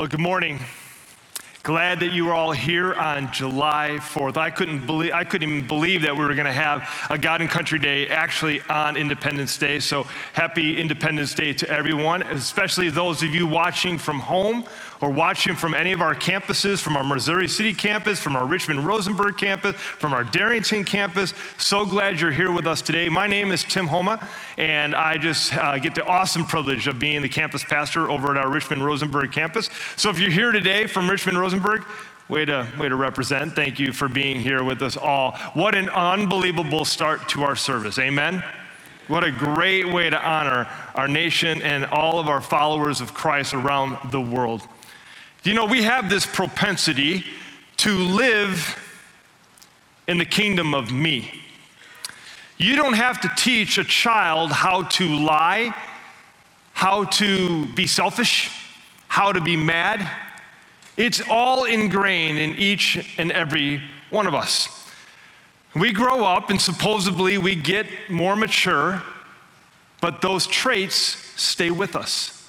Well, good morning. Glad that you are all here on July 4th. I couldn't believe I couldn't even believe that we were going to have a God and Country Day actually on Independence Day. So happy Independence Day to everyone, especially those of you watching from home or watch him from any of our campuses, from our Missouri City campus, from our Richmond Rosenberg campus, from our Darrington campus. So glad you're here with us today. My name is Tim Homa, and I just uh, get the awesome privilege of being the campus pastor over at our Richmond Rosenberg campus. So if you're here today from Richmond Rosenberg, Way to, way to represent. Thank you for being here with us all. What an unbelievable start to our service. Amen. What a great way to honor our nation and all of our followers of Christ around the world. You know, we have this propensity to live in the kingdom of me. You don't have to teach a child how to lie, how to be selfish, how to be mad. It's all ingrained in each and every one of us. We grow up and supposedly we get more mature, but those traits stay with us.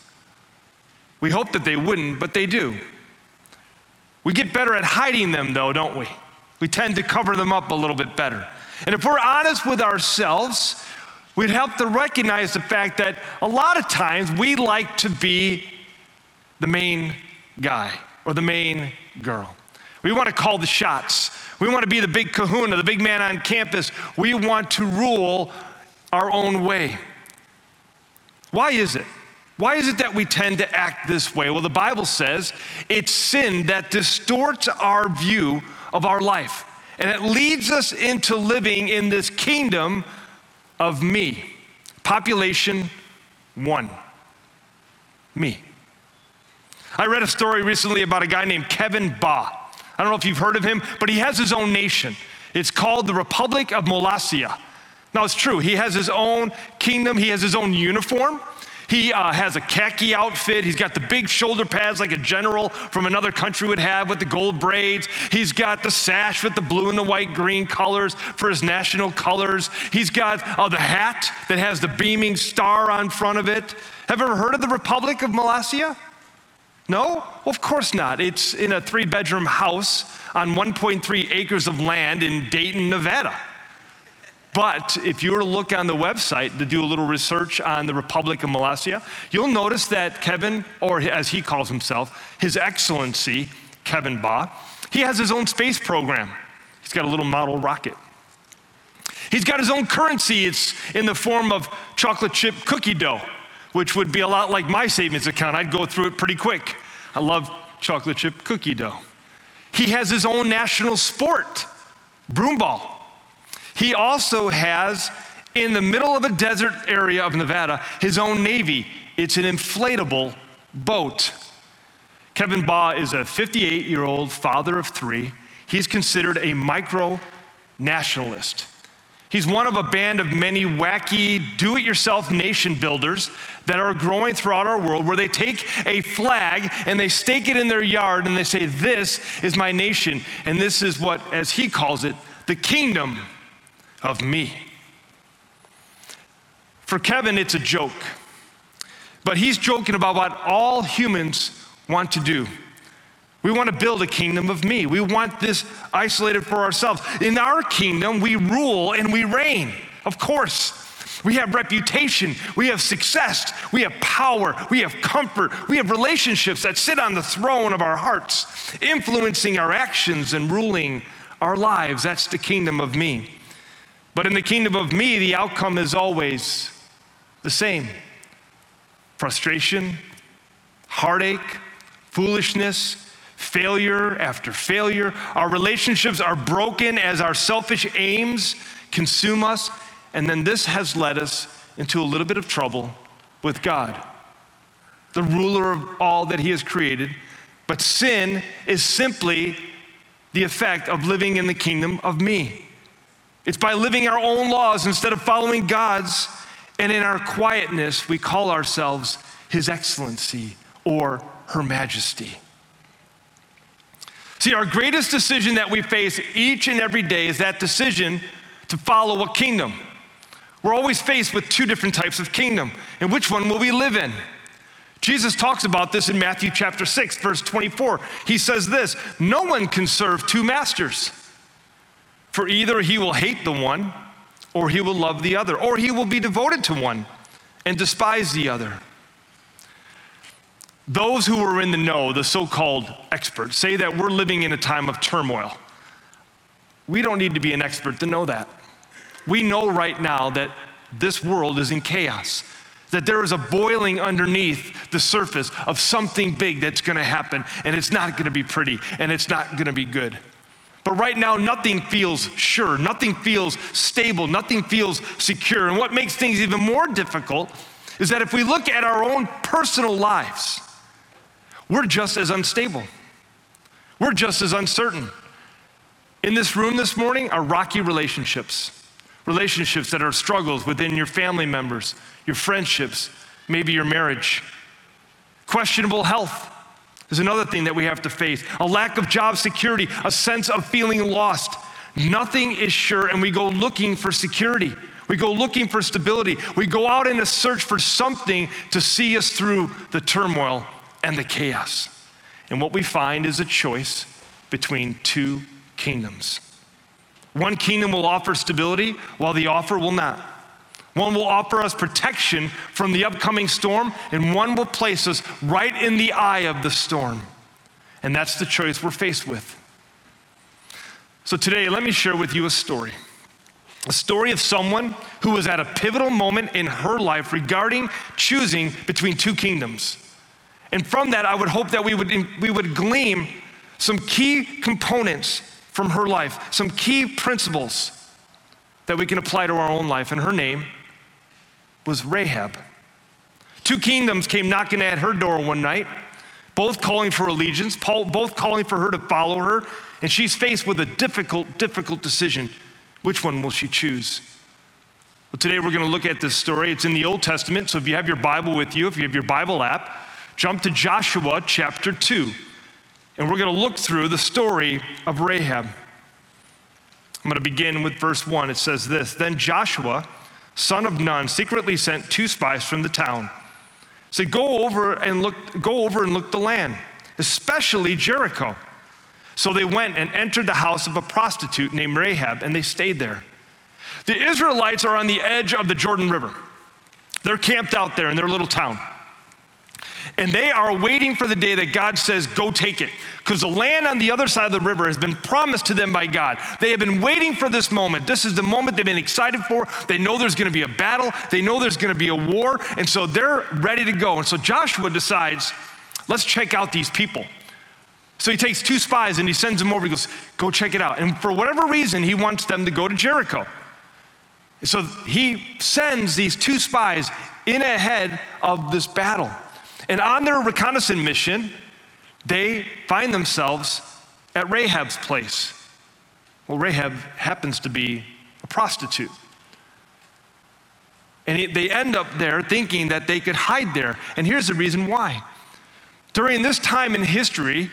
We hope that they wouldn't, but they do. We get better at hiding them, though, don't we? We tend to cover them up a little bit better. And if we're honest with ourselves, we'd have to recognize the fact that a lot of times we like to be the main guy or the main girl. We want to call the shots. We want to be the big kahuna, the big man on campus. We want to rule our own way. Why is it? Why is it that we tend to act this way? Well, the Bible says it's sin that distorts our view of our life. And it leads us into living in this kingdom of me. Population one. Me. I read a story recently about a guy named Kevin Baugh. I don't know if you've heard of him, but he has his own nation. It's called the Republic of Molossia. Now, it's true, he has his own kingdom, he has his own uniform. He uh, has a khaki outfit. He's got the big shoulder pads like a general from another country would have with the gold braids. He's got the sash with the blue and the white green colors for his national colors. He's got uh, the hat that has the beaming star on front of it. Have you ever heard of the Republic of Molossia? No? Well, of course not. It's in a three bedroom house on 1.3 acres of land in Dayton, Nevada. But if you were to look on the website to do a little research on the Republic of Molossia, you'll notice that Kevin, or as he calls himself, His Excellency Kevin Baugh, he has his own space program. He's got a little model rocket. He's got his own currency. It's in the form of chocolate chip cookie dough, which would be a lot like my savings account. I'd go through it pretty quick. I love chocolate chip cookie dough. He has his own national sport, broomball. He also has, in the middle of a desert area of Nevada, his own Navy. It's an inflatable boat. Kevin Baugh is a 58 year old father of three. He's considered a micro nationalist. He's one of a band of many wacky do it yourself nation builders that are growing throughout our world where they take a flag and they stake it in their yard and they say, This is my nation. And this is what, as he calls it, the kingdom of me. For Kevin, it's a joke, but he's joking about what all humans want to do. We want to build a kingdom of me. We want this isolated for ourselves. In our kingdom, we rule and we reign. Of course, we have reputation, we have success, we have power, we have comfort, we have relationships that sit on the throne of our hearts, influencing our actions and ruling our lives. That's the kingdom of me. But in the kingdom of me, the outcome is always the same frustration, heartache, foolishness, failure after failure. Our relationships are broken as our selfish aims consume us. And then this has led us into a little bit of trouble with God, the ruler of all that He has created. But sin is simply the effect of living in the kingdom of me. It's by living our own laws instead of following God's. And in our quietness, we call ourselves His Excellency or Her Majesty. See, our greatest decision that we face each and every day is that decision to follow a kingdom. We're always faced with two different types of kingdom. And which one will we live in? Jesus talks about this in Matthew chapter 6, verse 24. He says this No one can serve two masters, for either he will hate the one or he will love the other, or he will be devoted to one and despise the other. Those who are in the know, the so called experts, say that we're living in a time of turmoil. We don't need to be an expert to know that. We know right now that this world is in chaos, that there is a boiling underneath the surface of something big that's gonna happen, and it's not gonna be pretty, and it's not gonna be good. But right now, nothing feels sure, nothing feels stable, nothing feels secure. And what makes things even more difficult is that if we look at our own personal lives, we're just as unstable. We're just as uncertain. In this room this morning are rocky relationships, relationships that are struggles within your family members, your friendships, maybe your marriage. Questionable health, is another thing that we have to face a lack of job security, a sense of feeling lost. Nothing is sure, and we go looking for security. We go looking for stability. We go out in a search for something to see us through the turmoil and the chaos. And what we find is a choice between two kingdoms. One kingdom will offer stability, while the offer will not. One will offer us protection from the upcoming storm, and one will place us right in the eye of the storm. And that's the choice we're faced with. So today, let me share with you a story. A story of someone who was at a pivotal moment in her life regarding choosing between two kingdoms. And from that, I would hope that we would, we would glean some key components from her life, some key principles that we can apply to our own life. And her name was Rahab. Two kingdoms came knocking at her door one night, both calling for allegiance, both calling for her to follow her, and she's faced with a difficult, difficult decision. Which one will she choose? Well, today we're going to look at this story. It's in the Old Testament, so if you have your Bible with you, if you have your Bible app, jump to Joshua chapter 2. And we're going to look through the story of Rahab. I'm going to begin with verse 1. It says this Then Joshua, son of Nun, secretly sent two spies from the town. Said, Go over and look, go over and look the land, especially Jericho. So they went and entered the house of a prostitute named Rahab, and they stayed there. The Israelites are on the edge of the Jordan River. They're camped out there in their little town. And they are waiting for the day that God says, Go take it. Because the land on the other side of the river has been promised to them by God. They have been waiting for this moment. This is the moment they've been excited for. They know there's going to be a battle, they know there's going to be a war. And so they're ready to go. And so Joshua decides, Let's check out these people. So he takes two spies and he sends them over. He goes, Go check it out. And for whatever reason, he wants them to go to Jericho. So he sends these two spies in ahead of this battle. And on their reconnaissance mission, they find themselves at Rahab's place. Well, Rahab happens to be a prostitute. And they end up there thinking that they could hide there. And here's the reason why. During this time in history,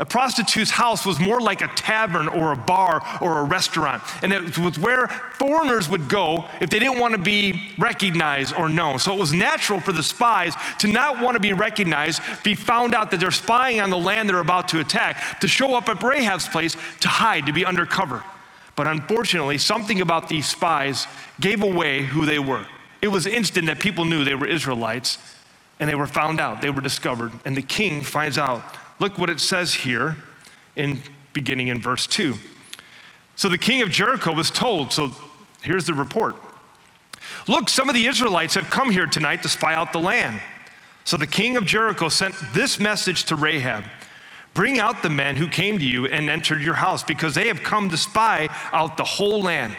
a prostitute's house was more like a tavern or a bar or a restaurant. And it was where foreigners would go if they didn't want to be recognized or known. So it was natural for the spies to not want to be recognized, be found out that they're spying on the land they're about to attack, to show up at Rahab's place to hide, to be undercover. But unfortunately, something about these spies gave away who they were. It was instant that people knew they were Israelites, and they were found out, they were discovered. And the king finds out Look what it says here in beginning in verse 2. So the king of Jericho was told, so here's the report. Look, some of the Israelites have come here tonight to spy out the land. So the king of Jericho sent this message to Rahab Bring out the men who came to you and entered your house, because they have come to spy out the whole land.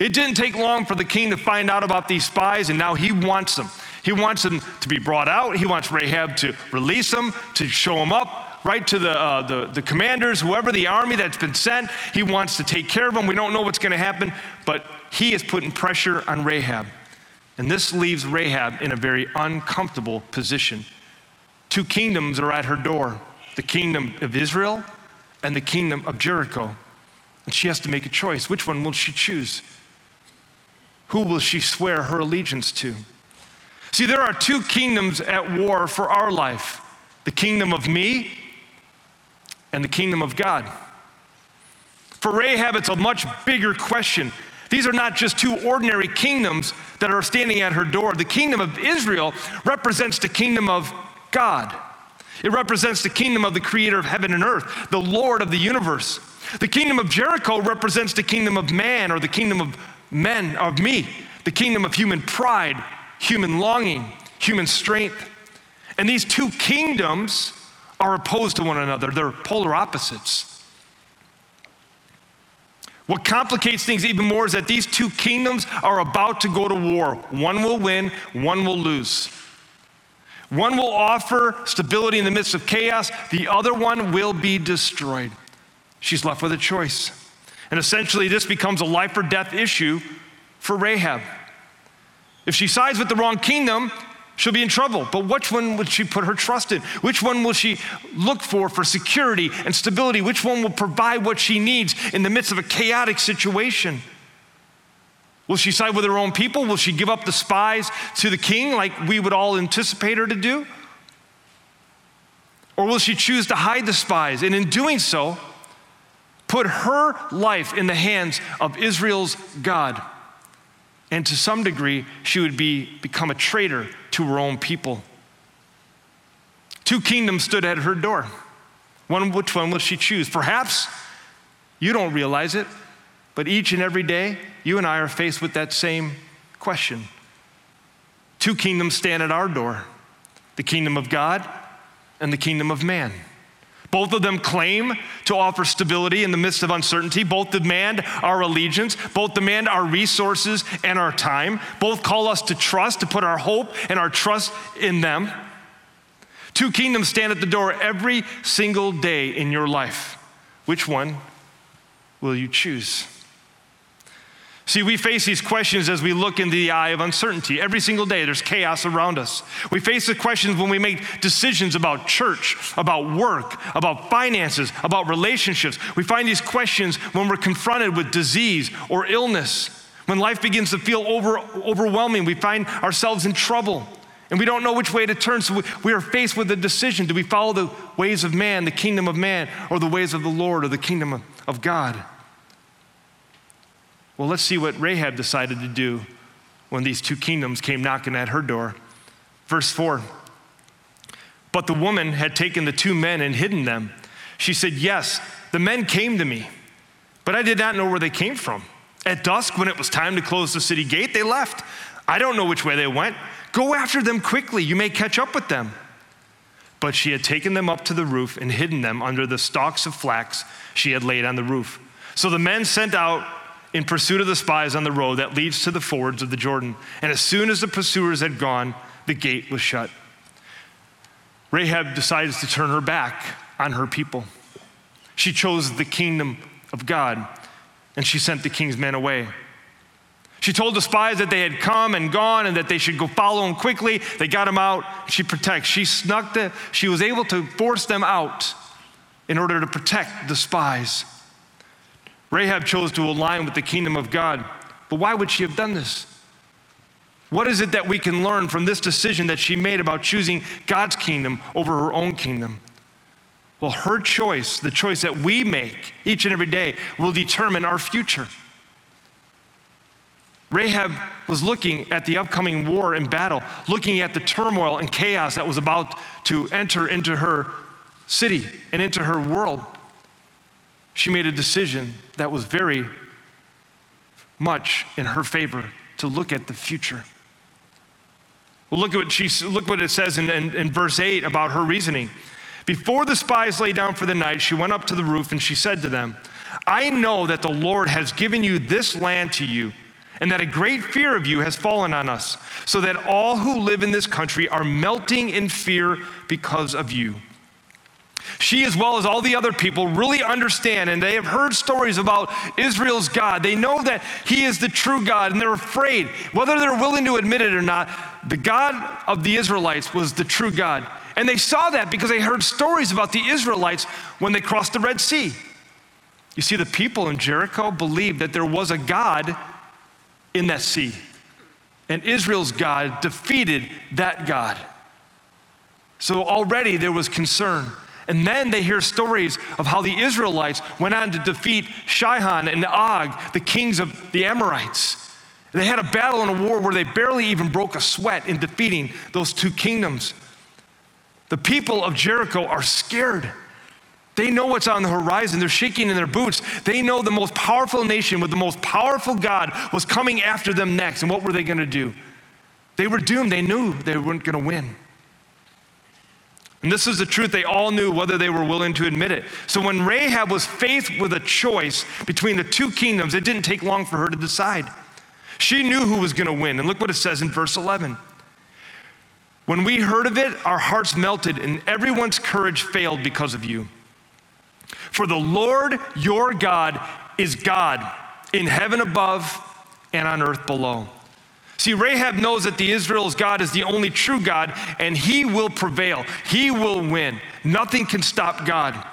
It didn't take long for the king to find out about these spies, and now he wants them. He wants them to be brought out. He wants Rahab to release them, to show them up, right to the, uh, the, the commanders, whoever the army that's been sent. He wants to take care of them. We don't know what's going to happen, but he is putting pressure on Rahab. And this leaves Rahab in a very uncomfortable position. Two kingdoms are at her door the kingdom of Israel and the kingdom of Jericho. And she has to make a choice. Which one will she choose? Who will she swear her allegiance to? See, there are two kingdoms at war for our life the kingdom of me and the kingdom of God. For Rahab, it's a much bigger question. These are not just two ordinary kingdoms that are standing at her door. The kingdom of Israel represents the kingdom of God. It represents the kingdom of the creator of heaven and earth, the Lord of the universe. The kingdom of Jericho represents the kingdom of man or the kingdom of men, of me, the kingdom of human pride, human longing, human strength. And these two kingdoms are opposed to one another, they're polar opposites. What complicates things even more is that these two kingdoms are about to go to war. One will win, one will lose. One will offer stability in the midst of chaos, the other one will be destroyed. She's left with a choice. And essentially, this becomes a life or death issue for Rahab. If she sides with the wrong kingdom, she'll be in trouble. But which one would she put her trust in? Which one will she look for for security and stability? Which one will provide what she needs in the midst of a chaotic situation? Will she side with her own people? Will she give up the spies to the king like we would all anticipate her to do? Or will she choose to hide the spies and in doing so, put her life in the hands of Israel's God? And to some degree, she would be, become a traitor to her own people. Two kingdoms stood at her door. One, which one will she choose? Perhaps you don't realize it, but each and every day, you and I are faced with that same question. Two kingdoms stand at our door the kingdom of God and the kingdom of man. Both of them claim to offer stability in the midst of uncertainty. Both demand our allegiance. Both demand our resources and our time. Both call us to trust, to put our hope and our trust in them. Two kingdoms stand at the door every single day in your life. Which one will you choose? See, we face these questions as we look into the eye of uncertainty. Every single day, there's chaos around us. We face the questions when we make decisions about church, about work, about finances, about relationships. We find these questions when we're confronted with disease or illness. When life begins to feel over, overwhelming, we find ourselves in trouble and we don't know which way to turn. So we, we are faced with a decision. Do we follow the ways of man, the kingdom of man, or the ways of the Lord or the kingdom of, of God? Well, let's see what Rahab decided to do when these two kingdoms came knocking at her door. Verse 4 But the woman had taken the two men and hidden them. She said, Yes, the men came to me, but I did not know where they came from. At dusk, when it was time to close the city gate, they left. I don't know which way they went. Go after them quickly. You may catch up with them. But she had taken them up to the roof and hidden them under the stalks of flax she had laid on the roof. So the men sent out in pursuit of the spies on the road that leads to the fords of the Jordan. And as soon as the pursuers had gone, the gate was shut. Rahab decides to turn her back on her people. She chose the kingdom of God, and she sent the king's men away. She told the spies that they had come and gone and that they should go follow him quickly. They got him out. She protects. She snuck the, she was able to force them out in order to protect the spies. Rahab chose to align with the kingdom of God. But why would she have done this? What is it that we can learn from this decision that she made about choosing God's kingdom over her own kingdom? Well, her choice, the choice that we make each and every day, will determine our future. Rahab was looking at the upcoming war and battle, looking at the turmoil and chaos that was about to enter into her city and into her world she made a decision that was very much in her favor to look at the future. Well, look at what, she, look what it says in, in, in verse 8 about her reasoning. Before the spies lay down for the night, she went up to the roof and she said to them, I know that the Lord has given you this land to you, and that a great fear of you has fallen on us, so that all who live in this country are melting in fear because of you. She, as well as all the other people, really understand and they have heard stories about Israel's God. They know that He is the true God and they're afraid, whether they're willing to admit it or not, the God of the Israelites was the true God. And they saw that because they heard stories about the Israelites when they crossed the Red Sea. You see, the people in Jericho believed that there was a God in that sea. And Israel's God defeated that God. So already there was concern. And then they hear stories of how the Israelites went on to defeat Sihon and Og, the kings of the Amorites. They had a battle and a war where they barely even broke a sweat in defeating those two kingdoms. The people of Jericho are scared. They know what's on the horizon. They're shaking in their boots. They know the most powerful nation with the most powerful God was coming after them next. And what were they going to do? They were doomed. They knew they weren't going to win. And this is the truth they all knew, whether they were willing to admit it. So when Rahab was faced with a choice between the two kingdoms, it didn't take long for her to decide. She knew who was going to win. And look what it says in verse 11. When we heard of it, our hearts melted, and everyone's courage failed because of you. For the Lord your God is God in heaven above and on earth below. See, Rahab knows that the Israel's God is the only true God, and he will prevail. He will win. Nothing can stop God.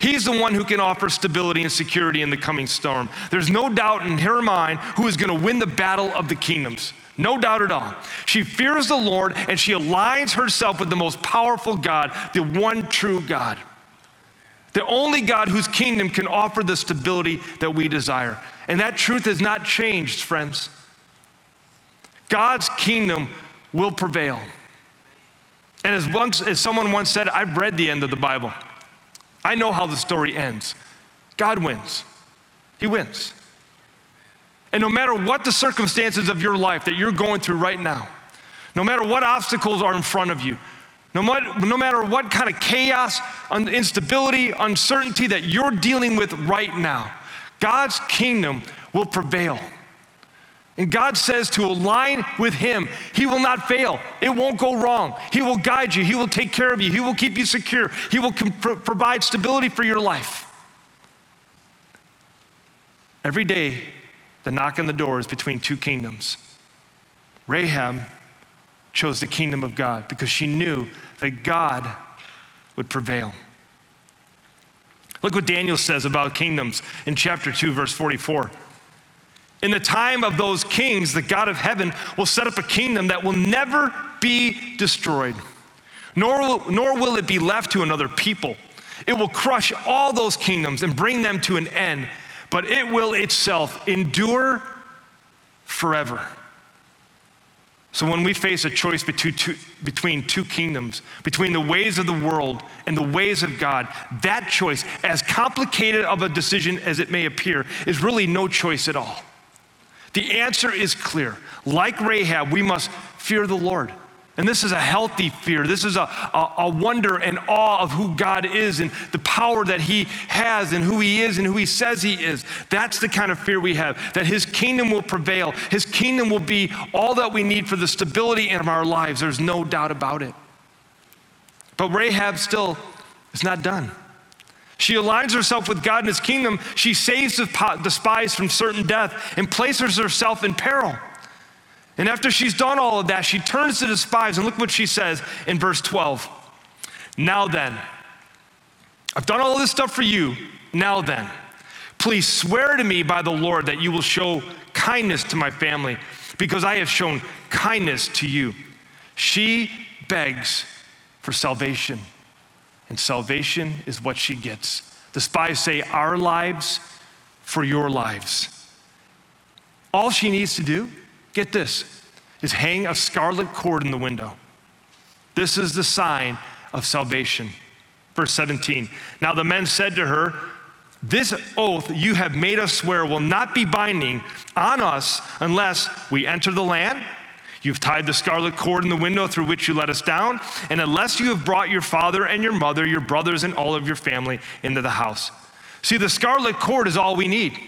He's the one who can offer stability and security in the coming storm. There's no doubt in her mind who is going to win the battle of the kingdoms. No doubt at all. She fears the Lord and she aligns herself with the most powerful God, the one true God. The only God whose kingdom can offer the stability that we desire. And that truth has not changed, friends. God's kingdom will prevail. And as, once, as someone once said, I've read the end of the Bible. I know how the story ends. God wins, He wins. And no matter what the circumstances of your life that you're going through right now, no matter what obstacles are in front of you, no, no matter what kind of chaos, instability, uncertainty that you're dealing with right now, God's kingdom will prevail. And God says to align with Him. He will not fail. It won't go wrong. He will guide you. He will take care of you. He will keep you secure. He will provide stability for your life. Every day, the knock on the door is between two kingdoms. Rahab chose the kingdom of God because she knew that God would prevail. Look what Daniel says about kingdoms in chapter 2, verse 44. In the time of those kings, the God of heaven will set up a kingdom that will never be destroyed, nor will, nor will it be left to another people. It will crush all those kingdoms and bring them to an end, but it will itself endure forever. So when we face a choice between two, between two kingdoms, between the ways of the world and the ways of God, that choice, as complicated of a decision as it may appear, is really no choice at all. The answer is clear. Like Rahab, we must fear the Lord. And this is a healthy fear. This is a, a, a, wonder and awe of who God is and the power that He has and who He is and who He says He is. That's the kind of fear we have that His kingdom will prevail. His kingdom will be all that we need for the stability in our lives. There's no doubt about it. But Rahab still is not done. She aligns herself with God and his kingdom. She saves the spies from certain death and places herself in peril. And after she's done all of that, she turns to the spies and look what she says in verse 12. Now then, I've done all this stuff for you. Now then, please swear to me by the Lord that you will show kindness to my family because I have shown kindness to you. She begs for salvation and salvation is what she gets. The spies say, Our lives for your lives. All she needs to do, get this, is hang a scarlet cord in the window. This is the sign of salvation. Verse 17. Now the men said to her, This oath you have made us swear will not be binding on us unless we enter the land You've tied the scarlet cord in the window through which you let us down, and unless you have brought your father and your mother, your brothers, and all of your family into the house. See, the scarlet cord is all we need.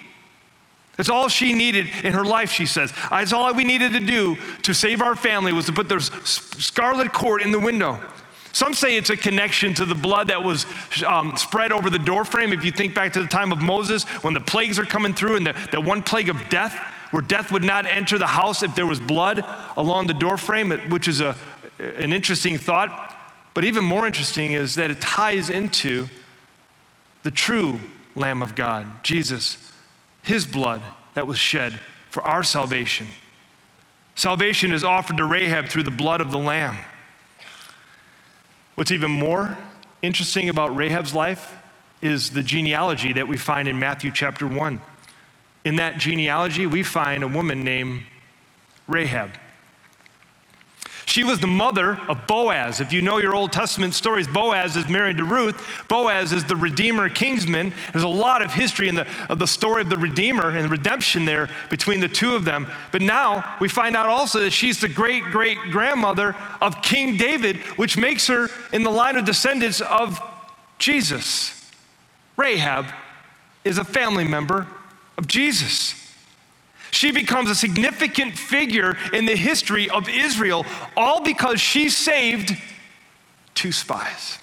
It's all she needed in her life, she says. It's all we needed to do to save our family was to put the scarlet cord in the window. Some say it's a connection to the blood that was um, spread over the doorframe. If you think back to the time of Moses, when the plagues are coming through and the, the one plague of death, where death would not enter the house if there was blood along the doorframe, which is a, an interesting thought. But even more interesting is that it ties into the true Lamb of God, Jesus, his blood that was shed for our salvation. Salvation is offered to Rahab through the blood of the Lamb. What's even more interesting about Rahab's life is the genealogy that we find in Matthew chapter 1. In that genealogy, we find a woman named Rahab. She was the mother of Boaz. If you know your Old Testament stories, Boaz is married to Ruth. Boaz is the Redeemer Kinsman. There's a lot of history in the, of the story of the Redeemer and the redemption there between the two of them. But now we find out also that she's the great great grandmother of King David, which makes her in the line of descendants of Jesus. Rahab is a family member of Jesus. She becomes a significant figure in the history of Israel, all because she saved two spies.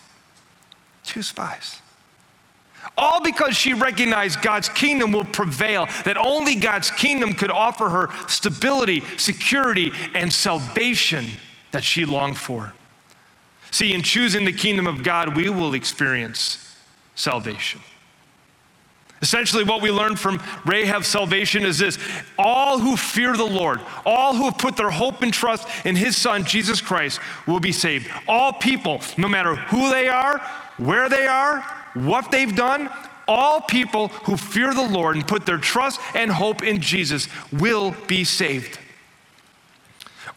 Two spies. All because she recognized God's kingdom will prevail, that only God's kingdom could offer her stability, security, and salvation that she longed for. See, in choosing the kingdom of God, we will experience salvation. Essentially, what we learn from Rahab's salvation is this all who fear the Lord, all who have put their hope and trust in his son, Jesus Christ, will be saved. All people, no matter who they are, where they are, what they've done, all people who fear the Lord and put their trust and hope in Jesus will be saved.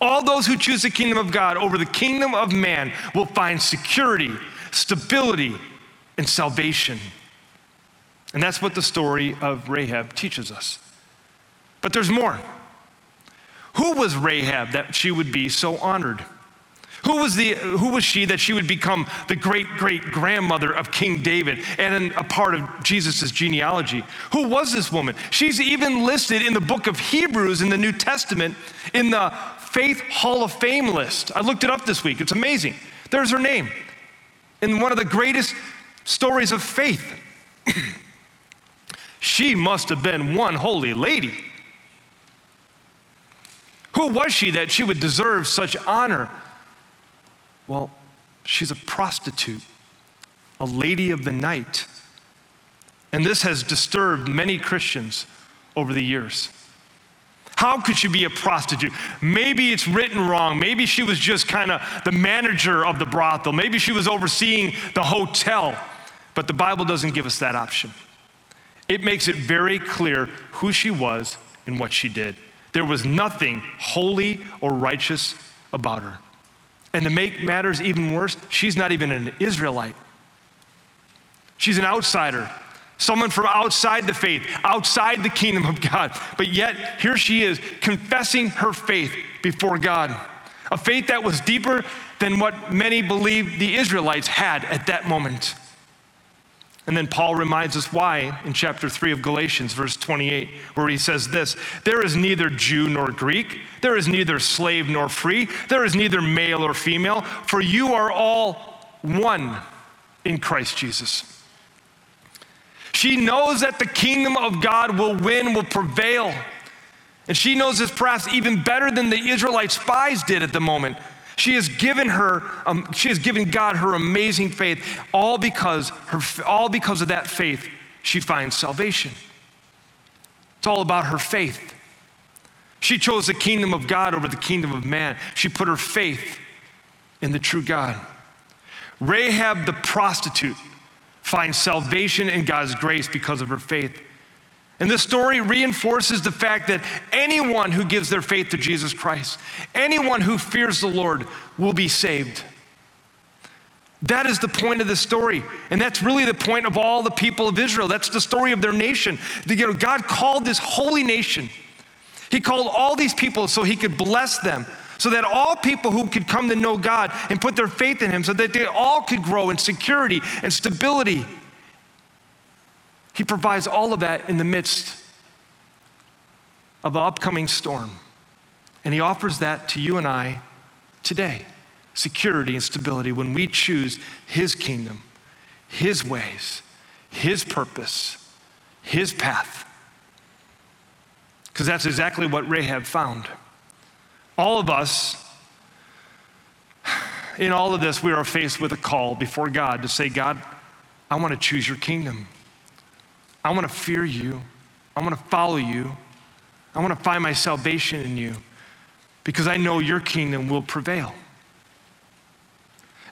All those who choose the kingdom of God over the kingdom of man will find security, stability, and salvation. And that's what the story of Rahab teaches us. But there's more. Who was Rahab that she would be so honored? Who was, the, who was she that she would become the great great grandmother of King David and a part of Jesus' genealogy? Who was this woman? She's even listed in the book of Hebrews in the New Testament in the Faith Hall of Fame list. I looked it up this week. It's amazing. There's her name in one of the greatest stories of faith. She must have been one holy lady. Who was she that she would deserve such honor? Well, she's a prostitute, a lady of the night. And this has disturbed many Christians over the years. How could she be a prostitute? Maybe it's written wrong. Maybe she was just kind of the manager of the brothel. Maybe she was overseeing the hotel. But the Bible doesn't give us that option. It makes it very clear who she was and what she did. There was nothing holy or righteous about her. And to make matters even worse, she's not even an Israelite. She's an outsider, someone from outside the faith, outside the kingdom of God. But yet, here she is confessing her faith before God, a faith that was deeper than what many believed the Israelites had at that moment. And then Paul reminds us why in chapter 3 of Galatians, verse 28, where he says this There is neither Jew nor Greek, there is neither slave nor free, there is neither male or female, for you are all one in Christ Jesus. She knows that the kingdom of God will win, will prevail. And she knows this perhaps even better than the Israelite spies did at the moment. She has given her, um, she has given God her amazing faith, all because, her, all because of that faith, she finds salvation. It's all about her faith. She chose the kingdom of God over the kingdom of man. She put her faith in the true God. Rahab the prostitute finds salvation in God's grace because of her faith. And this story reinforces the fact that anyone who gives their faith to Jesus Christ, anyone who fears the Lord, will be saved. That is the point of the story. And that's really the point of all the people of Israel. That's the story of their nation. You know, God called this holy nation. He called all these people so he could bless them, so that all people who could come to know God and put their faith in him, so that they all could grow in security and stability he provides all of that in the midst of the upcoming storm. And He offers that to you and I today security and stability when we choose His kingdom, His ways, His purpose, His path. Because that's exactly what Rahab found. All of us, in all of this, we are faced with a call before God to say, God, I want to choose your kingdom. I want to fear you. I want to follow you. I want to find my salvation in you because I know your kingdom will prevail.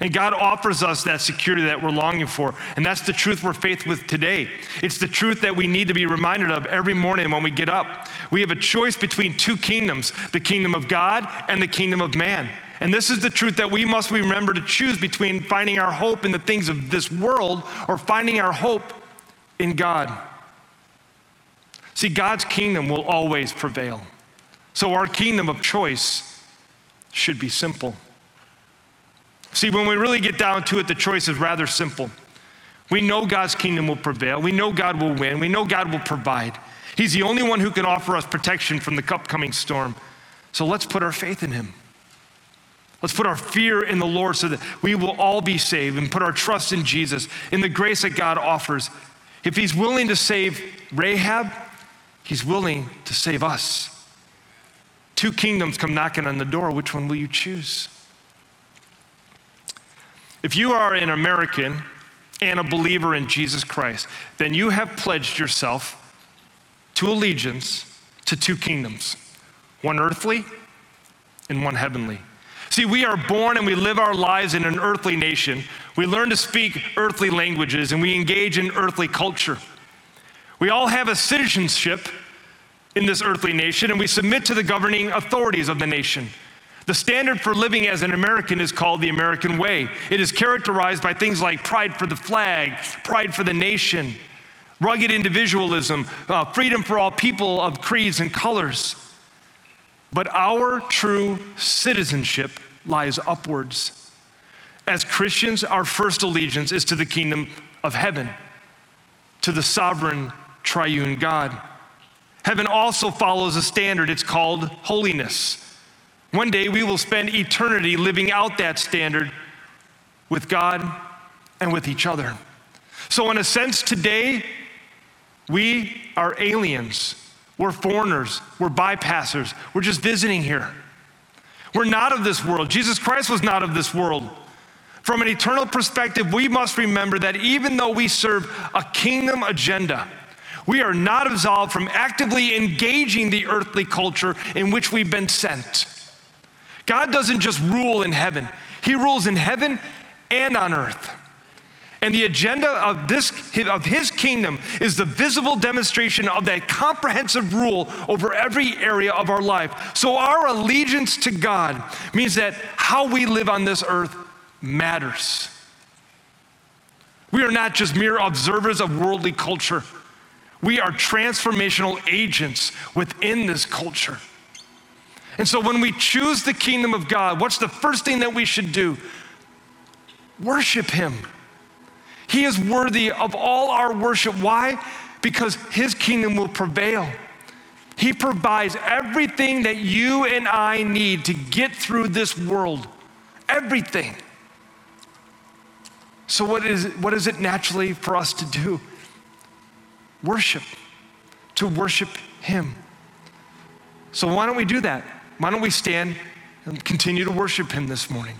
And God offers us that security that we're longing for. And that's the truth we're faith with today. It's the truth that we need to be reminded of every morning when we get up. We have a choice between two kingdoms the kingdom of God and the kingdom of man. And this is the truth that we must remember to choose between finding our hope in the things of this world or finding our hope in God. See, God's kingdom will always prevail. So our kingdom of choice should be simple. See, when we really get down to it, the choice is rather simple. We know God's kingdom will prevail. We know God will win. We know God will provide. He's the only one who can offer us protection from the upcoming storm. So let's put our faith in Him. Let's put our fear in the Lord so that we will all be saved and put our trust in Jesus, in the grace that God offers. If He's willing to save Rahab, He's willing to save us. Two kingdoms come knocking on the door. Which one will you choose? If you are an American and a believer in Jesus Christ, then you have pledged yourself to allegiance to two kingdoms one earthly and one heavenly. See, we are born and we live our lives in an earthly nation. We learn to speak earthly languages and we engage in earthly culture. We all have a citizenship in this earthly nation and we submit to the governing authorities of the nation. The standard for living as an American is called the American way. It is characterized by things like pride for the flag, pride for the nation, rugged individualism, uh, freedom for all people of creeds and colors. But our true citizenship lies upwards. As Christians, our first allegiance is to the kingdom of heaven, to the sovereign triune God. Heaven also follows a standard, it's called holiness. One day we will spend eternity living out that standard with God and with each other. So, in a sense, today we are aliens. We're foreigners. We're bypassers. We're just visiting here. We're not of this world. Jesus Christ was not of this world. From an eternal perspective, we must remember that even though we serve a kingdom agenda, we are not absolved from actively engaging the earthly culture in which we've been sent. God doesn't just rule in heaven, He rules in heaven and on earth. And the agenda of, this, of his kingdom is the visible demonstration of that comprehensive rule over every area of our life. So, our allegiance to God means that how we live on this earth matters. We are not just mere observers of worldly culture, we are transformational agents within this culture. And so when we choose the kingdom of God, what's the first thing that we should do? Worship Him. He is worthy of all our worship. Why? Because His kingdom will prevail. He provides everything that you and I need to get through this world. Everything. So, what is, what is it naturally for us to do? Worship. To worship Him. So, why don't we do that? Why don't we stand and continue to worship Him this morning?